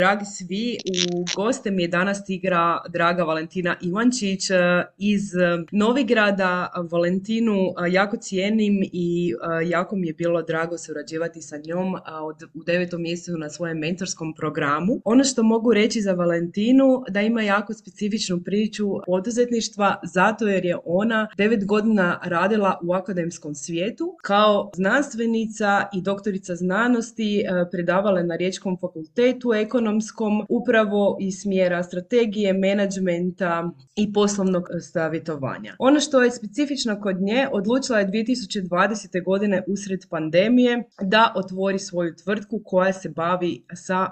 Dragi svi, u goste mi je danas igra draga Valentina Ivančić e, iz e, Novigrada. Valentinu e, jako cijenim i jako mi je bilo drago surađivati sa njom u devetom mjesecu na svojem mentorskom programu. Ono što mogu reći za Valentinu da ima jako specifičnu priču poduzetništva zato jer je ona devet godina radila u akademskom svijetu kao znanstvenica i doktorica znanosti predavala na Riječkom fakultetu ekonom ekonomskom upravo iz smjera strategije, menadžmenta i poslovnog savjetovanja. Ono što je specifično kod nje, odlučila je 2020. godine usred pandemije da otvori svoju tvrtku koja se bavi sa,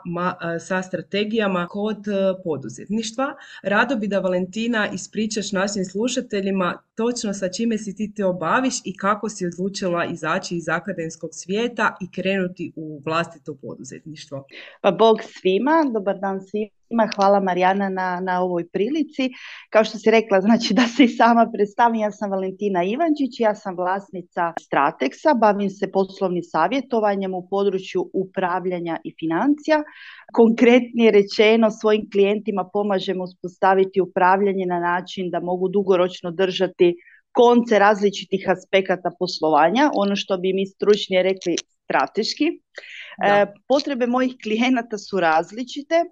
sa strategijama kod poduzetništva. Rado bi da Valentina ispričaš našim slušateljima točno sa čime si ti te obaviš i kako si odlučila izaći iz akademskog svijeta i krenuti u vlastito poduzetništvo. Pa bog svima dobar dan svima, hvala Marijana na, na ovoj prilici. Kao što si rekla, znači da se i sama predstavim, ja sam Valentina Ivančić, ja sam vlasnica Strateksa, bavim se poslovnim savjetovanjem u području upravljanja i financija. Konkretnije rečeno, svojim klijentima pomažemo uspostaviti upravljanje na način da mogu dugoročno držati konce različitih aspekata poslovanja, ono što bi mi stručnije rekli strateški. E, potrebe mojih klijenata su različite,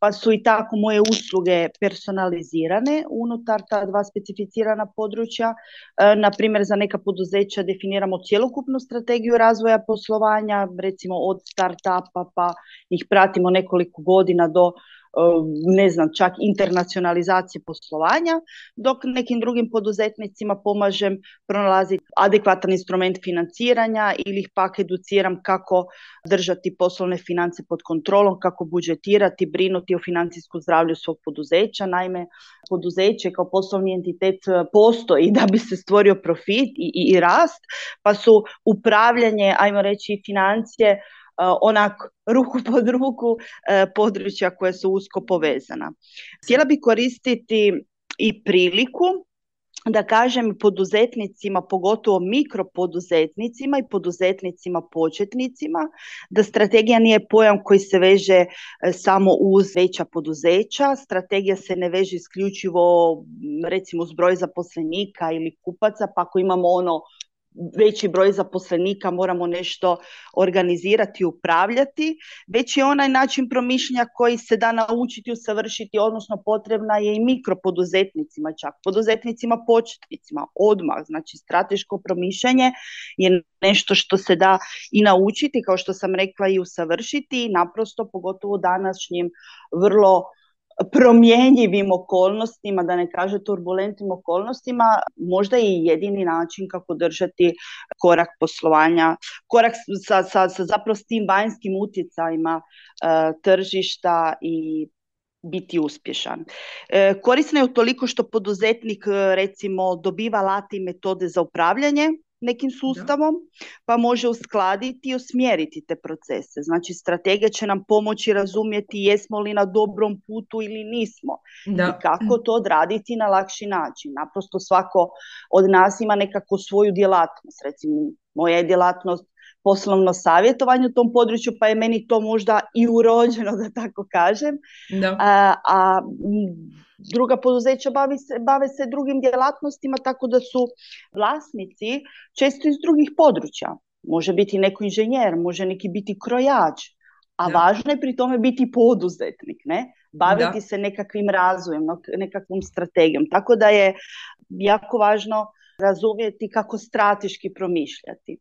pa su i tako moje usluge personalizirane unutar ta dva specificirana područja. E, na primjer, za neka poduzeća definiramo cjelokupnu strategiju razvoja poslovanja, recimo od start-upa pa ih pratimo nekoliko godina do ne znam, čak internacionalizacije poslovanja, dok nekim drugim poduzetnicima pomažem pronalaziti adekvatan instrument financiranja ili ih pak educiram kako držati poslovne financije pod kontrolom, kako budžetirati, brinuti o financijskom zdravlju svog poduzeća. Naime, poduzeće kao poslovni entitet postoji da bi se stvorio profit i, i, i rast, pa su upravljanje, ajmo reći, financije onako ruku pod ruku e, područja koja su usko povezana. Htjela bi koristiti i priliku da kažem poduzetnicima, pogotovo mikropoduzetnicima i poduzetnicima početnicima, da strategija nije pojam koji se veže e, samo uz veća poduzeća, strategija se ne veže isključivo recimo uz broj zaposlenika ili kupaca, pa ako imamo ono veći broj zaposlenika moramo nešto organizirati upravljati, već je onaj način promišljanja koji se da naučiti, usavršiti, odnosno potrebna je i mikropoduzetnicima čak, poduzetnicima početnicima, odmah, znači strateško promišljanje je nešto što se da i naučiti, kao što sam rekla i usavršiti naprosto pogotovo u današnjim vrlo promjenjivim okolnostima, da ne kaže turbulentnim okolnostima, možda i jedini način kako držati korak poslovanja, korak sa, sa, sa zapravo s tim vanjskim utjecajima e, tržišta i biti uspješan. E, korisno je utoliko što poduzetnik recimo dobiva alati i metode za upravljanje, nekim sustavom, pa može uskladiti i usmjeriti te procese. Znači, strategija će nam pomoći razumjeti jesmo li na dobrom putu ili nismo da. i kako to odraditi na lakši način. Naprosto svako od nas ima nekako svoju djelatnost. Recimo, moja je djelatnost poslovno savjetovanje u tom području, pa je meni to možda i urođeno, da tako kažem. Da. A, a druga poduzeća bavi se, bave se drugim djelatnostima, tako da su vlasnici često iz drugih područja. Može biti neko inženjer, može neki biti krojač, a važno je pri tome biti poduzetnik, ne? Baviti se nekakvim razvojem, nekakvom strategijom. Tako da je jako važno razumjeti kako strateški promišljati.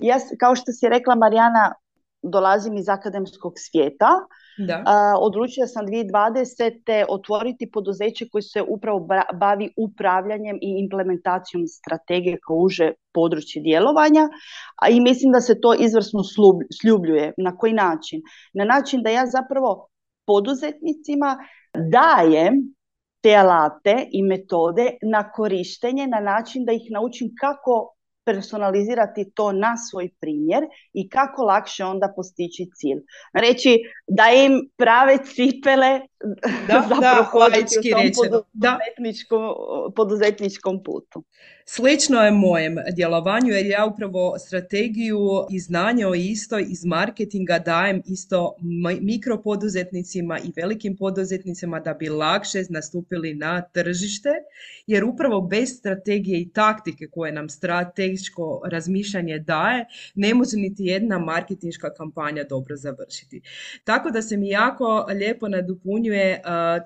Ja, kao što si rekla Marijana, dolazim iz akademskog svijeta. Da. odlučila sam 2020. otvoriti poduzeće koje se upravo bavi upravljanjem i implementacijom strategije kao uže područje djelovanja, a i mislim da se to izvrsno sljubljuje. Na koji način? Na način da ja zapravo poduzetnicima dajem te alate i metode na korištenje na način da ih naučim kako personalizirati to na svoj primjer i kako lakše onda postići cilj. Reći da im prave cipele da, za da, u tom poduzetničkom, poduzetničkom putu. Slično je mojem djelovanju jer ja upravo strategiju i znanje o istoj iz marketinga dajem isto mikropoduzetnicima i velikim poduzetnicima da bi lakše nastupili na tržište jer upravo bez strategije i taktike koje nam strategičko razmišljanje daje ne može niti jedna marketinška kampanja dobro završiti. Tako da se mi jako lijepo nadopunjuje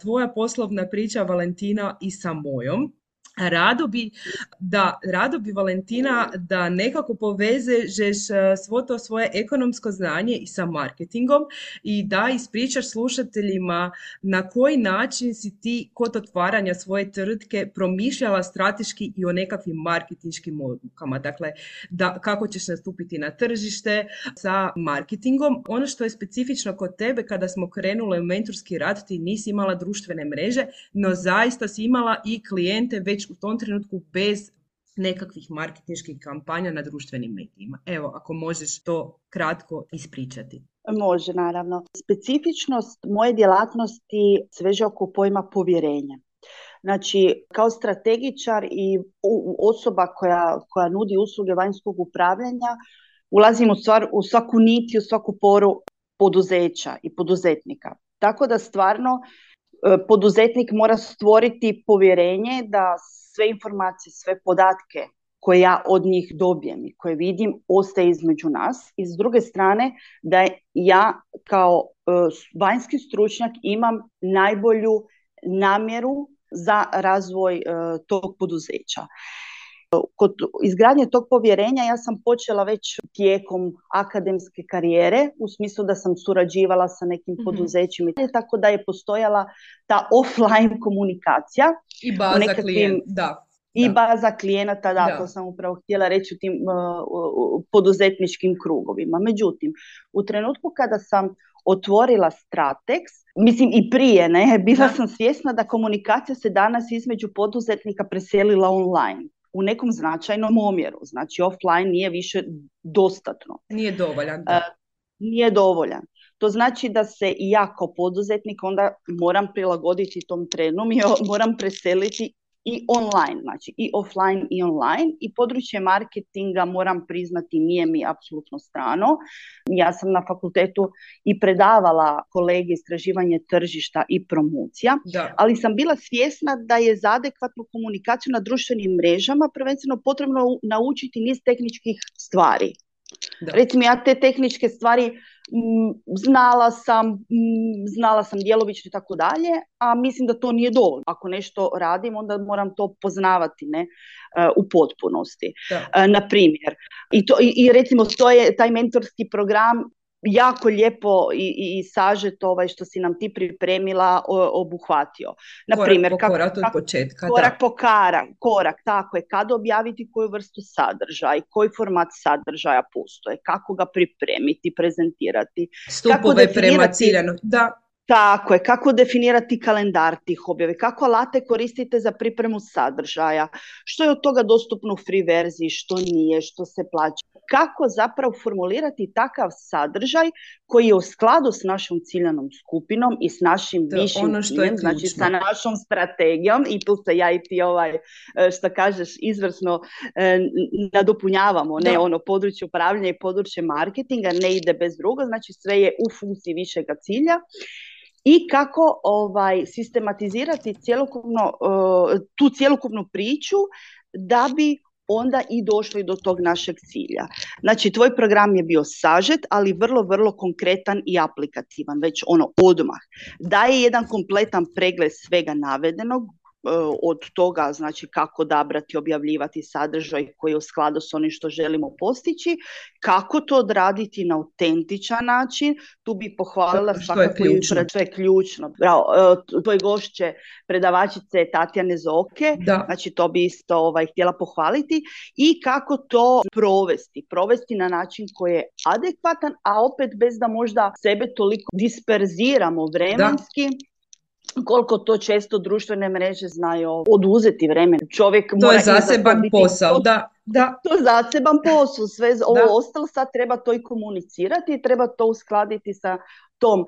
tvoja poslovna priča Valentina i sa mojom Rado bi, da, rado bi Valentina da nekako povežeš e, svo to svoje ekonomsko znanje i sa marketingom i da ispričaš slušateljima na koji način si ti kod otvaranja svoje tvrtke promišljala strateški i o nekakvim marketinškim odlukama. Dakle, da, kako ćeš nastupiti na tržište sa marketingom. Ono što je specifično kod tebe kada smo krenule u mentorski rad, ti nisi imala društvene mreže, no zaista si imala i klijente već u tom trenutku bez nekakvih marketinških kampanja na društvenim medijima. Evo, ako možeš to kratko ispričati. Može, naravno. Specifičnost moje djelatnosti sveže oko pojma povjerenja. Znači, kao strategičar i osoba koja, koja nudi usluge vanjskog upravljanja, ulazim u, stvar, u svaku nit i u svaku poru poduzeća i poduzetnika. Tako da stvarno poduzetnik mora stvoriti povjerenje da sve informacije, sve podatke koje ja od njih dobijem i koje vidim ostaje između nas i s druge strane da ja kao e, vanjski stručnjak imam najbolju namjeru za razvoj e, tog poduzeća. Kod izgradnje tog povjerenja ja sam počela već tijekom akademske karijere u smislu da sam surađivala sa nekim mm poduzećima tako da je postojala ta offline komunikacija i baza nekakvim, da. I baza klijenata, da, to sam upravo htjela reći u tim uh, poduzetničkim krugovima. Međutim, u trenutku kada sam otvorila Stratex, mislim i prije, ne, bila sam svjesna da komunikacija se danas između poduzetnika preselila online u nekom značajnom omjeru. Znači offline nije više dostatno. Nije dovoljan. Da. Uh, nije dovoljan. To znači da se i ja kao poduzetnik onda moram prilagoditi tom trenu, moram preseliti i online, znači i offline i online i područje marketinga moram priznati nije mi apsolutno strano. Ja sam na fakultetu i predavala kolege istraživanje tržišta i promocija, ali sam bila svjesna da je za adekvatnu komunikaciju na društvenim mrežama prvenstveno potrebno naučiti niz tehničkih stvari. Da. Recimo ja te tehničke stvari znala sam, znala sam djelomično i tako dalje, a mislim da to nije dovoljno. Ako nešto radim, onda moram to poznavati ne, e, u potpunosti. Da. Na primjer, i, to, i, i recimo to je taj mentorski program jako lijepo i, i, sažet ovaj što si nam ti pripremila obuhvatio. Na primjer, po korak, kako, početka, korak po korak, korak, tako je, kada objaviti koju vrstu sadržaja, koji format sadržaja postoje, kako ga pripremiti, prezentirati. Stupove prema ciljano, da, tako je, kako definirati kalendar tih objave, kako alate koristite za pripremu sadržaja, što je od toga dostupno u free verziji, što nije, što se plaća. Kako zapravo formulirati takav sadržaj koji je u skladu s našom ciljanom skupinom i s našim to višim ono što je znači sa našom strategijom i tu se ja i ti ovaj, e, što kažeš, izvrsno eh, nadopunjavamo, ne ono područje upravljanja i područje marketinga, ne ide bez drugo, znači sve je u funkciji višega cilja i kako ovaj sistematizirati cjelokupno, tu cjelokupnu priču da bi onda i došli do tog našeg cilja. Znači, tvoj program je bio sažet, ali vrlo, vrlo konkretan i aplikativan, već ono odmah. Daje jedan kompletan pregled svega navedenog, od toga znači kako odabrati, objavljivati sadržaj koji je u skladu s onim što želimo postići, kako to odraditi na autentičan način, tu bi pohvalila što je ključno. Što je ključno. Bravo, e, tvoj gošće predavačice Tatjane Zoke, da. znači to bi isto ovaj, htjela pohvaliti i kako to provesti, provesti na način koji je adekvatan, a opet bez da možda sebe toliko disperziramo vremenski. Koliko to često društvene mreže znaju oduzeti vremen. Čovjek to je zaseban posao, da. Da. To je zaseban posao, sve ovo ostalo sad treba to i komunicirati i treba to uskladiti sa tom uh,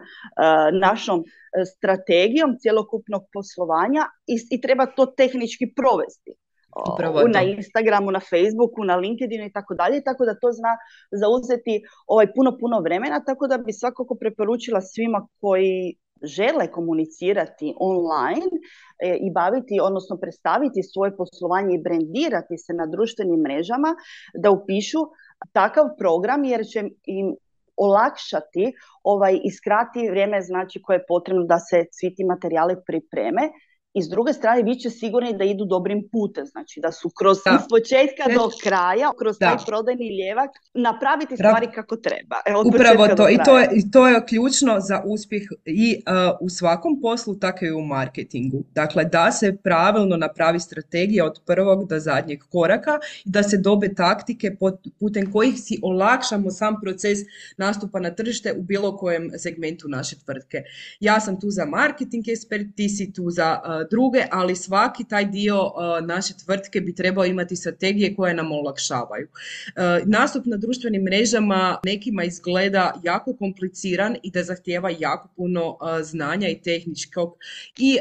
našom e, strategijom cjelokupnog poslovanja i, i treba to tehnički provesti. Upravo na Instagramu, na Facebooku, na LinkedInu i tako dalje, tako da to zna zauzeti ovaj puno, puno vremena, tako da bi svakako preporučila svima koji žele komunicirati online e, i baviti, odnosno predstaviti svoje poslovanje i brendirati se na društvenim mrežama, da upišu takav program jer će im olakšati ovaj, iskrati vrijeme znači koje je potrebno da se svi ti materijali pripreme i s druge strane bit će sigurni da idu dobrim putem, znači da su kroz da. početka do kraja, kroz taj prodajni ljevak napraviti stvari kako treba. Evo, Upravo to i to, je, i to je ključno za uspjeh i uh, u svakom poslu, tako i u marketingu. Dakle, da se pravilno napravi strategija od prvog do zadnjeg koraka da se dobe taktike putem kojih si olakšamo sam proces nastupa na tržište u bilo kojem segmentu naše tvrtke. Ja sam tu za marketing ekspert, ti si tu za uh, druge, ali svaki taj dio uh, naše tvrtke bi trebao imati strategije koje nam olakšavaju. Uh, nastup na društvenim mrežama nekima izgleda jako kompliciran i da zahtijeva jako puno uh, znanja i tehničkog i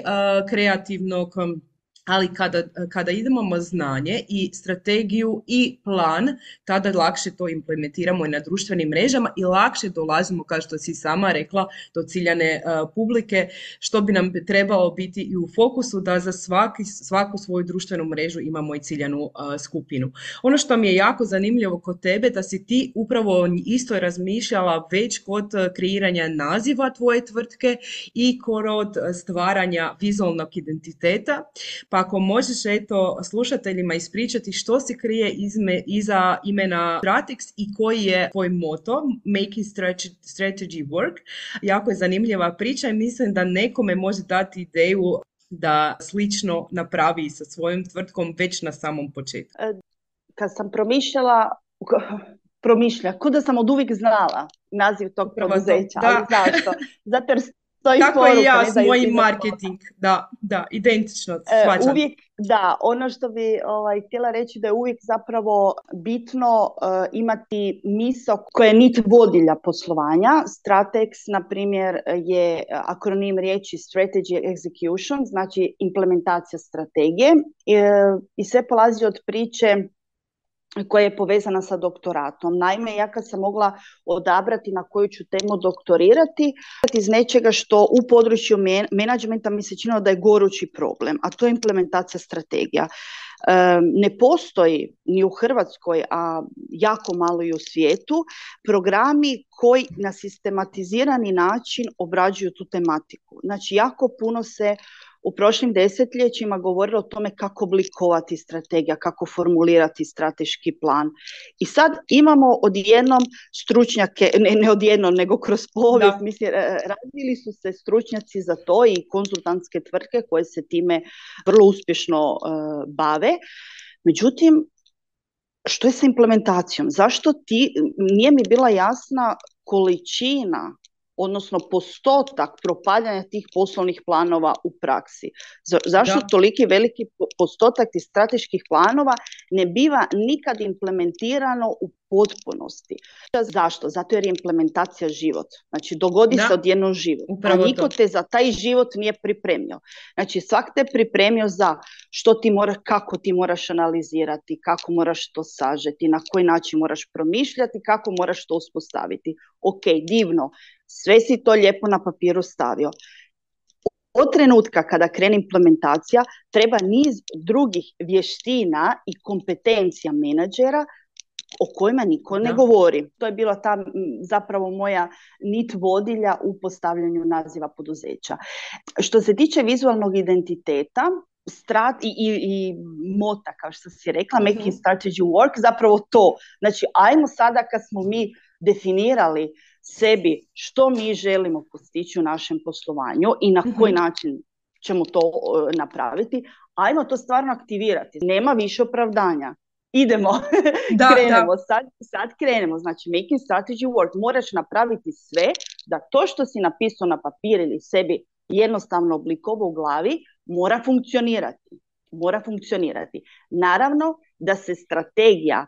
kreativnog um, ali kada, kada idemo znanje i strategiju i plan, tada lakše to implementiramo i na društvenim mrežama i lakše dolazimo, kao što si sama rekla, do ciljane e, publike, što bi nam trebalo biti i u fokusu da za svaki, svaku svoju društvenu mrežu imamo i ciljanu uh, skupinu. Ono što mi je jako zanimljivo kod tebe, da si ti upravo isto razmišljala već kod kreiranja naziva tvoje tvrtke i kod stvaranja vizualnog identiteta, pa pa ako možeš eto slušateljima ispričati što se krije izme, iza imena Stratix i koji je tvoj moto Making Strategy Work. Jako je zanimljiva priča i mislim da nekome može dati ideju da slično napravi sa svojom tvrtkom već na samom početku. E, kad sam promišljala, promišlja, kod da sam od uvijek znala naziv tog poduzeća, ali zašto? Zato jer tako i ja s mojim marketing, da, da, identično, e, uvijek, da, ono što bi ovaj, htjela reći da je uvijek zapravo bitno e, imati miso koje je nit vodilja poslovanja. Stratex, na primjer, je akronim riječi Strategy Execution, znači implementacija strategije e, i sve polazi od priče koja je povezana sa doktoratom. Naime, ja kad sam mogla odabrati na koju ću temu doktorirati, iz nečega što u području menadžmenta mi se činilo da je gorući problem, a to je implementacija strategija. Ne postoji ni u Hrvatskoj, a jako malo i u svijetu, programi koji na sistematizirani način obrađuju tu tematiku. Znači, jako puno se u prošlim desetljećima govorilo o tome kako oblikovati strategija, kako formulirati strateški plan. I sad imamo odjednom stručnjake, ne, ne odjednom, nego kroz povijest, mislim, razvili su se stručnjaci za to i konzultantske tvrtke koje se time vrlo uspješno uh, bave. Međutim, što je sa implementacijom? Zašto ti, nije mi bila jasna količina odnosno postotak propadanja tih poslovnih planova u praksi. zašto toliki veliki postotak tih strateških planova ne biva nikad implementirano u potpunosti. Zašto? Zato jer je implementacija život. Znači, dogodi se odjedno život. Upravo a niko te za taj život nije pripremio. Znači, svak te pripremio za što ti mora, kako ti moraš analizirati, kako moraš to sažeti, na koji način moraš promišljati, kako moraš to uspostaviti. Ok, divno, sve si to lijepo na papiru stavio. od trenutka kada krene implementacija treba niz drugih vještina i kompetencija menadžera o kojima niko ne govori. To je bila ta zapravo moja nit vodilja u postavljanju naziva poduzeća. Što se tiče vizualnog identiteta, strat i, i, i mota, kao što si rekla, making mhm. strategy work, zapravo to. Znači, ajmo sada kad smo mi definirali sebi što mi želimo postići u našem poslovanju i na koji mhm. način ćemo to napraviti, ajmo to stvarno aktivirati. Nema više opravdanja. Idemo, da, krenemo, Sad, sad krenemo. Znači, making strategy work. Moraš napraviti sve da to što si napisao na papir ili sebi jednostavno oblikovo u glavi mora funkcionirati. Mora funkcionirati. Naravno da se strategija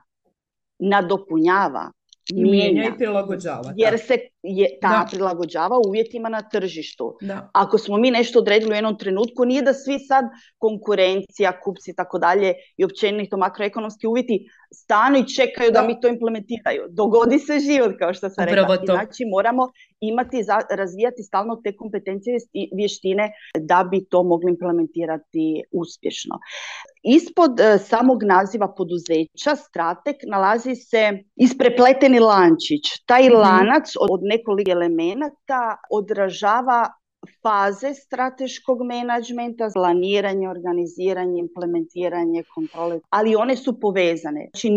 nadopunjava mijenja i prilagođava. Jer se je, ta prilagođava uvjetima na tržištu. Ako smo mi nešto odredili u jednom trenutku, nije da svi sad konkurencija, kupci i tako dalje i općenito makroekonomski uvjeti stanu i čekaju da. mi to implementiraju. Dogodi se život, kao što sam rekla. Znači moramo imati, razvijati stalno te kompetencije i vještine da bi to mogli implementirati uspješno. Ispod e, samog naziva poduzeća, stratek, nalazi se isprepleteni lančić. Taj mm lanac od nekoliko elemenata odražava faze strateškog menadžmenta, planiranje, organiziranje, implementiranje, kontrole, ali one su povezane. Znači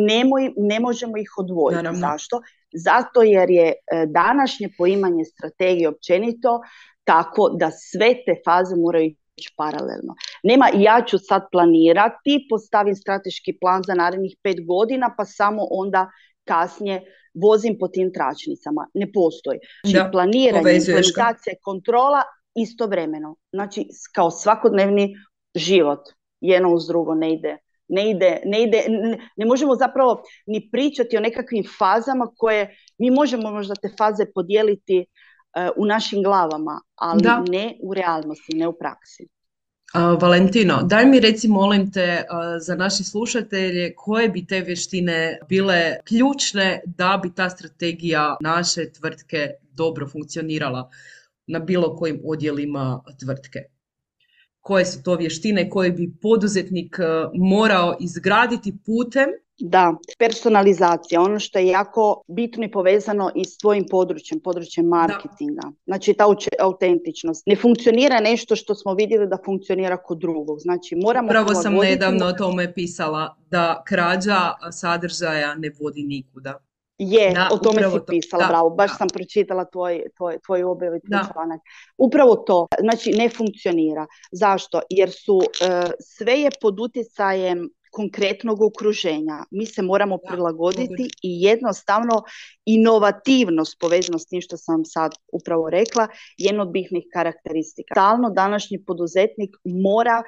ne možemo ih odvojiti. Zašto? Zato jer je e, današnje poimanje strategije općenito tako da sve te faze moraju ići paralelno. Nema ja ću sad planirati, postavim strateški plan za narednih pet godina pa samo onda kasnije vozim po tim tračnicama. Ne postoji. Znači planiranje, implementacija, kontrola istovremeno. Znači kao svakodnevni život. Jedno uz drugo ne ide. Ne ide, ne ide, ne, možemo zapravo ni pričati o nekakvim fazama koje mi možemo možda te faze podijeliti uh, u našim glavama, ali ne u realnosti, ne u praksi. Valentino, daj mi reci molim te za naše slušatelje koje bi te vještine bile ključne da bi ta strategija naše tvrtke dobro funkcionirala na bilo kojim odjelima tvrtke. Koje su to vještine koje bi poduzetnik morao izgraditi putem da, personalizacija, ono što je jako bitno i povezano i s tvojim područjem, područjem marketinga. Znači ta autentičnost. Ne funkcionira nešto što smo vidjeli da funkcionira kod drugog. Znači moramo... Upravo sam nedavno o tome pisala da krađa sadržaja ne vodi nikuda. Je, o tome si pisala, bravo, baš sam pročitala tvoj, tvoj, tvoj članak. Upravo to, znači ne funkcionira. Zašto? Jer su, uh, sve je pod utjecajem konkretnog okruženja. Mi se moramo prilagoditi i jednostavno inovativnost povezano s tim što sam sad upravo rekla, jedna od bitnih karakteristika. Stalno današnji poduzetnik mora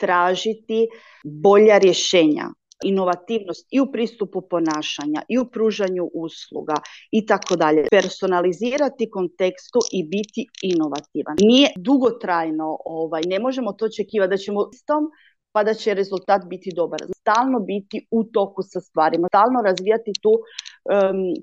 tražiti bolja rješenja, inovativnost i u pristupu ponašanja i u pružanju usluga i tako dalje. Personalizirati kontekstu i biti inovativan. Nije dugotrajno, ovaj, ne možemo to očekivati da ćemo istom pa da će rezultat biti dobar. Stalno biti u toku sa stvarima, stalno razvijati tu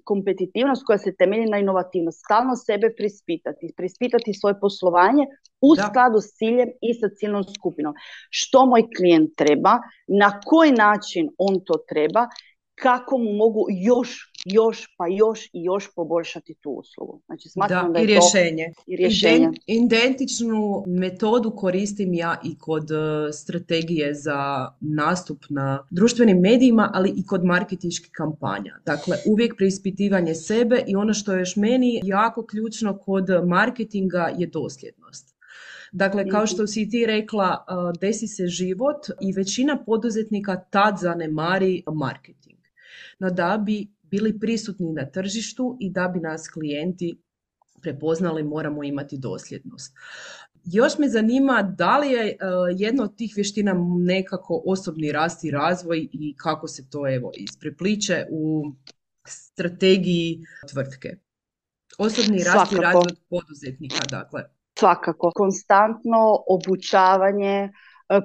kompetitivnost koja se temelji na inovativnost, stalno sebe prispitati, prispitati svoje poslovanje u skladu s ciljem i sa ciljnom skupinom. Što moj klijent treba, na koji način on to treba kako mu mogu još, još, pa još i još poboljšati tu uslugu. Znači, smatram da, i, rješenje. i rješenje. Identičnu metodu koristim ja i kod e, strategije za nastup na društvenim medijima, ali i kod marketinških kampanja. Dakle, uvijek preispitivanje sebe i ono što je još meni jako ključno kod marketinga je dosljednost. Dakle, kao mhm. što si ti rekla, e, desi se život i većina poduzetnika tad zanemari marketing no da bi bili prisutni na tržištu i da bi nas klijenti prepoznali moramo imati dosljednost. Još me zanima da li je uh, jedna od tih vještina nekako osobni rast i razvoj i kako se to evo isprepliče u strategiji tvrtke. Osobni rast i razvoj poduzetnika, dakle. Svakako. Konstantno obučavanje,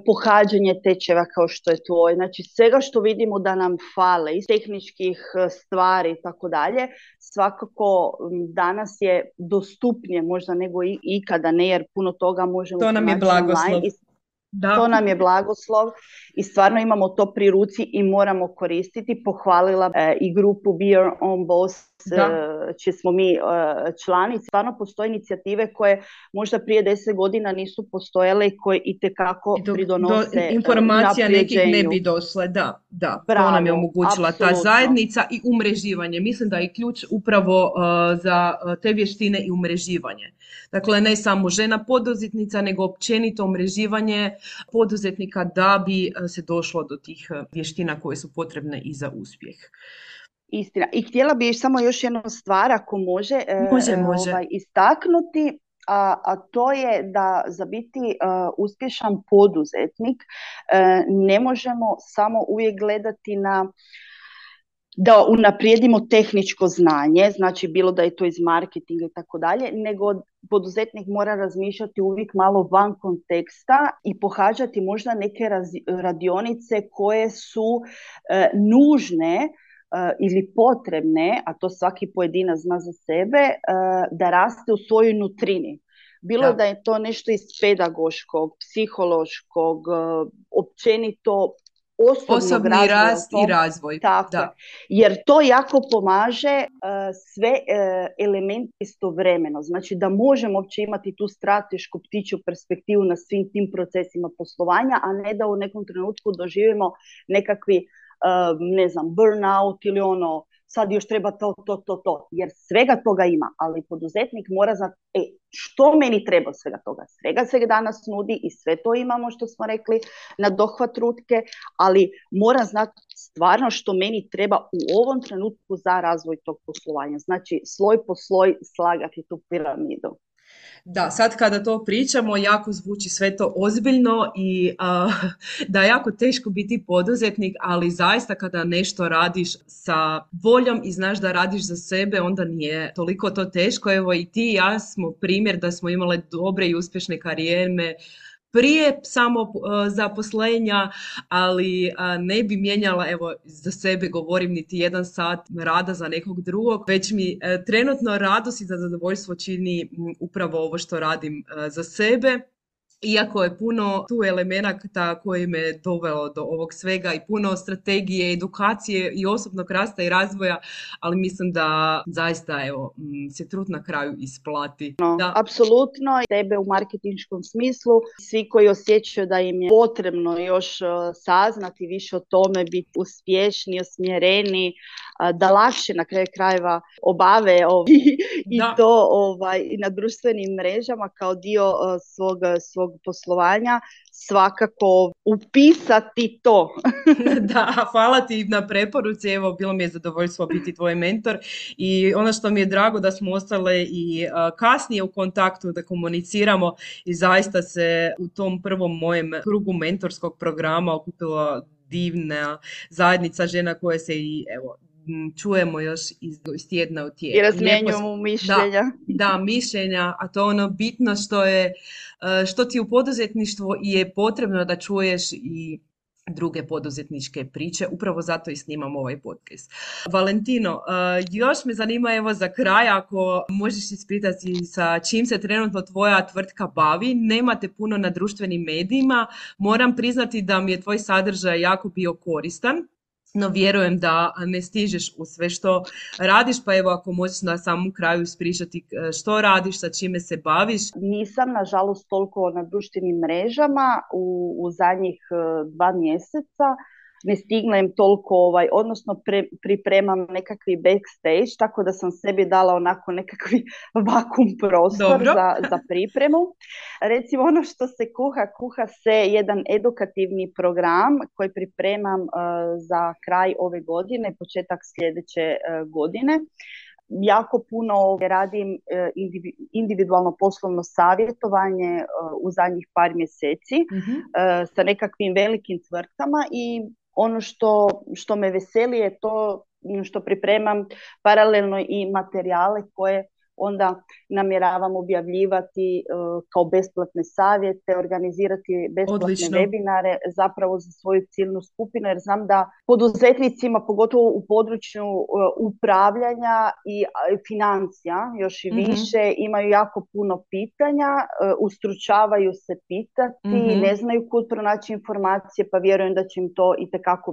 pohađanje tečeva kao što je tvoj, znači svega što vidimo da nam fale, iz tehničkih stvari i tako dalje, svakako danas je dostupnije možda nego i ikada ne, jer puno toga možemo to nam je blagoslov. Da. To nam je blagoslov i stvarno imamo to pri ruci i moramo koristiti. Pohvalila e, i grupu Be Your Own Boss da. E, čije smo mi e, člani. Stvarno postoje inicijative koje možda prije deset godina nisu postojale i koje i tekako pridonose do, Informacija nekih ne bi došle, da, da. to nam je omogućila ta zajednica i umreživanje. Mislim da je ključ upravo za te vještine i umreživanje. Dakle, ne samo žena poduzetnica, nego općenito umreživanje poduzetnika da bi se došlo do tih vještina koje su potrebne i za uspjeh. Istina. I htjela bih samo još jednu stvar, ako može, e, može, može. Ovaj, istaknuti, a, a to je da za biti uh, uspješan poduzetnik uh, ne možemo samo uvijek gledati na da unaprijedimo tehničko znanje, znači bilo da je to iz marketinga i tako dalje, nego poduzetnik mora razmišljati uvijek malo van konteksta i pohađati možda neke radionice koje su e, nužne e, ili potrebne, a to svaki pojedinac zna za sebe, e, da raste u svojoj nutrini. Bilo da. da je to nešto iz pedagoškog, psihološkog, općenito osobni rast i razvoj. Tako, da. jer to jako pomaže uh, sve uh, elemente istovremeno. Znači da možemo uopće imati tu stratešku ptiću perspektivu na svim tim procesima poslovanja, a ne da u nekom trenutku doživimo nekakvi, uh, ne znam, burnout ili ono, sad još treba to, to, to, to, jer svega toga ima, ali poduzetnik mora znati, e, što meni treba svega toga? Svega se danas nudi i sve to imamo što smo rekli na dohvat rutke, ali mora znati stvarno što meni treba u ovom trenutku za razvoj tog poslovanja. Znači, sloj po sloj slagati tu piramidu. Da, sad kada to pričamo, jako zvuči sve to ozbiljno i da je jako teško biti poduzetnik, ali zaista kada nešto radiš sa voljom i znaš da radiš za sebe, onda nije toliko to teško. Evo i ti i ja smo primjer da smo imale dobre i uspješne karijere prije samo e, zaposlenja, ali e, ne bi mijenjala, evo za sebe govorim, niti jedan sat rada za nekog drugog, već mi e, trenutno radost i za zadovoljstvo čini upravo ovo što radim za sebe iako je puno tu elemenata koji me dovelo do ovog svega i puno strategije, edukacije i osobnog rasta i razvoja, ali mislim da zaista evo, se trud na kraju isplati. No, da. Apsolutno, tebe u marketinškom smislu, svi koji osjećaju da im je potrebno još uh, saznati više o tome, biti uspješni, osmjereni, da lakše na kraju krajeva obave i to ovaj, i na društvenim mrežama kao dio svog, svog poslovanja svakako upisati to. da, hvala ti na preporuci, evo bilo mi je zadovoljstvo biti tvoj mentor i ono što mi je drago da smo ostale i kasnije u kontaktu da komuniciramo i zaista se u tom prvom mojem krugu mentorskog programa okupila divna zajednica žena koje se i evo čujemo još iz, iz tjedna u tjedna. I razmjenjujemo mišljenja. Da, da, mišljenja, a to je ono bitno što je, e, što ti u poduzetništvu je potrebno da čuješ i druge poduzetničke priče, upravo zato i snimam ovaj podcast. Valentino, e, još me zanima evo za kraj, ako možeš ispitati sa čim se trenutno tvoja tvrtka bavi, nemate puno na društvenim medijima, moram priznati da mi je tvoj sadržaj jako bio koristan, no vjerujem da ne stižeš u sve što radiš, pa evo ako možeš na samom kraju ispričati što radiš, sa čime se baviš. Nisam nažalost toliko na društvenim mrežama u, u zadnjih e, dva mjeseca, ne stignem toliko, ovaj, odnosno pripremam nekakvi backstage, tako da sam sebi dala onako nekakvi vakum prostor za, za pripremu. Recimo ono što se kuha, kuha se jedan edukativni program koji pripremam uh, za kraj ove godine, početak sljedeće uh, godine. Jako puno radim uh, individualno poslovno savjetovanje u zadnjih par mjeseci mm sa nekakvim velikim tvrtkama i ono što, što me veseli je to što pripremam paralelno i materijale koje onda namjeravam objavljivati e, kao besplatne savjete, organizirati besplatne Odlično. webinare zapravo za svoju ciljnu skupinu jer znam da poduzetnicima, pogotovo u području e, upravljanja i financija još i mhm. više, imaju jako puno pitanja, e, ustručavaju se pitati, mm ne znaju kud pronaći informacije, pa vjerujem da će im to i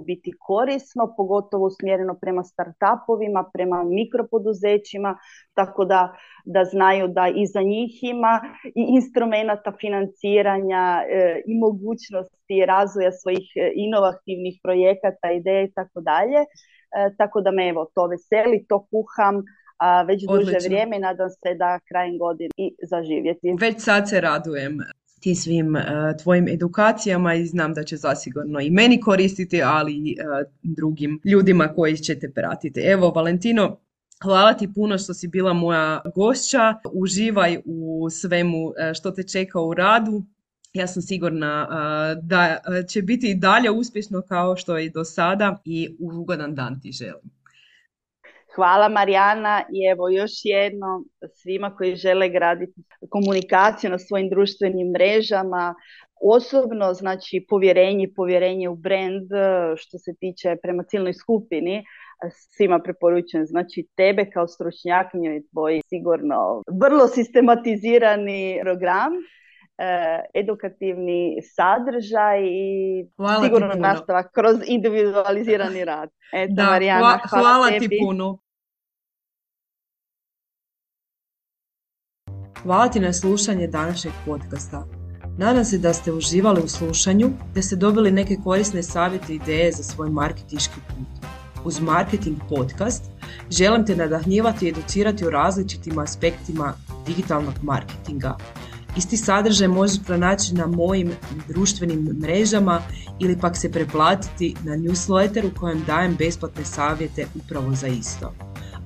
biti korisno, pogotovo usmjereno prema startupovima, prema mikropoduzećima, tako da, da znaju da iza njih ima i instrumenta financiranja e, i mogućnosti razvoja svojih e, inovativnih projekata, ideja i tako dalje. E, tako da me evo to veseli, to kuham, a već duže vrijeme nadam se da krajem godine i zaživjeti. Već sad se radujem ti svim tvojim edukacijama i znam da će zasigurno i meni koristiti, ali i drugim ljudima koji ćete pratiti. Evo, Valentino, Hvala ti puno što si bila moja gošća. Uživaj u svemu e, što te čeka u radu. Ja sam sigurna e, da će biti i dalje uspješno kao što je i do sada i ugodan dan ti želim. Hvala Marijana i evo još jedno svima koji žele graditi komunikaciju na svojim društvenim mrežama. Osobno znači povjerenje, povjerenje u brand što se tiče prema cijelnoj skupini svima preporučujem. Znači tebe kao stručnjakinju i tvoj sigurno vrlo sistematizirani program, eh, edukativni sadržaj i hvala sigurno nastavak kroz individualizirani rad. Eto, da, Marijana, hvala, hvala ti puno. Hvala ti na slušanje današnjeg podcasta. Nadam se da ste uživali u slušanju, da ste dobili neke korisne savjete i ideje za svoj marketiški put uz Marketing Podcast želim te nadahnjivati i educirati o različitim aspektima digitalnog marketinga. Isti sadržaj možeš pronaći na mojim društvenim mrežama ili pak se preplatiti na newsletter u kojem dajem besplatne savjete upravo za isto.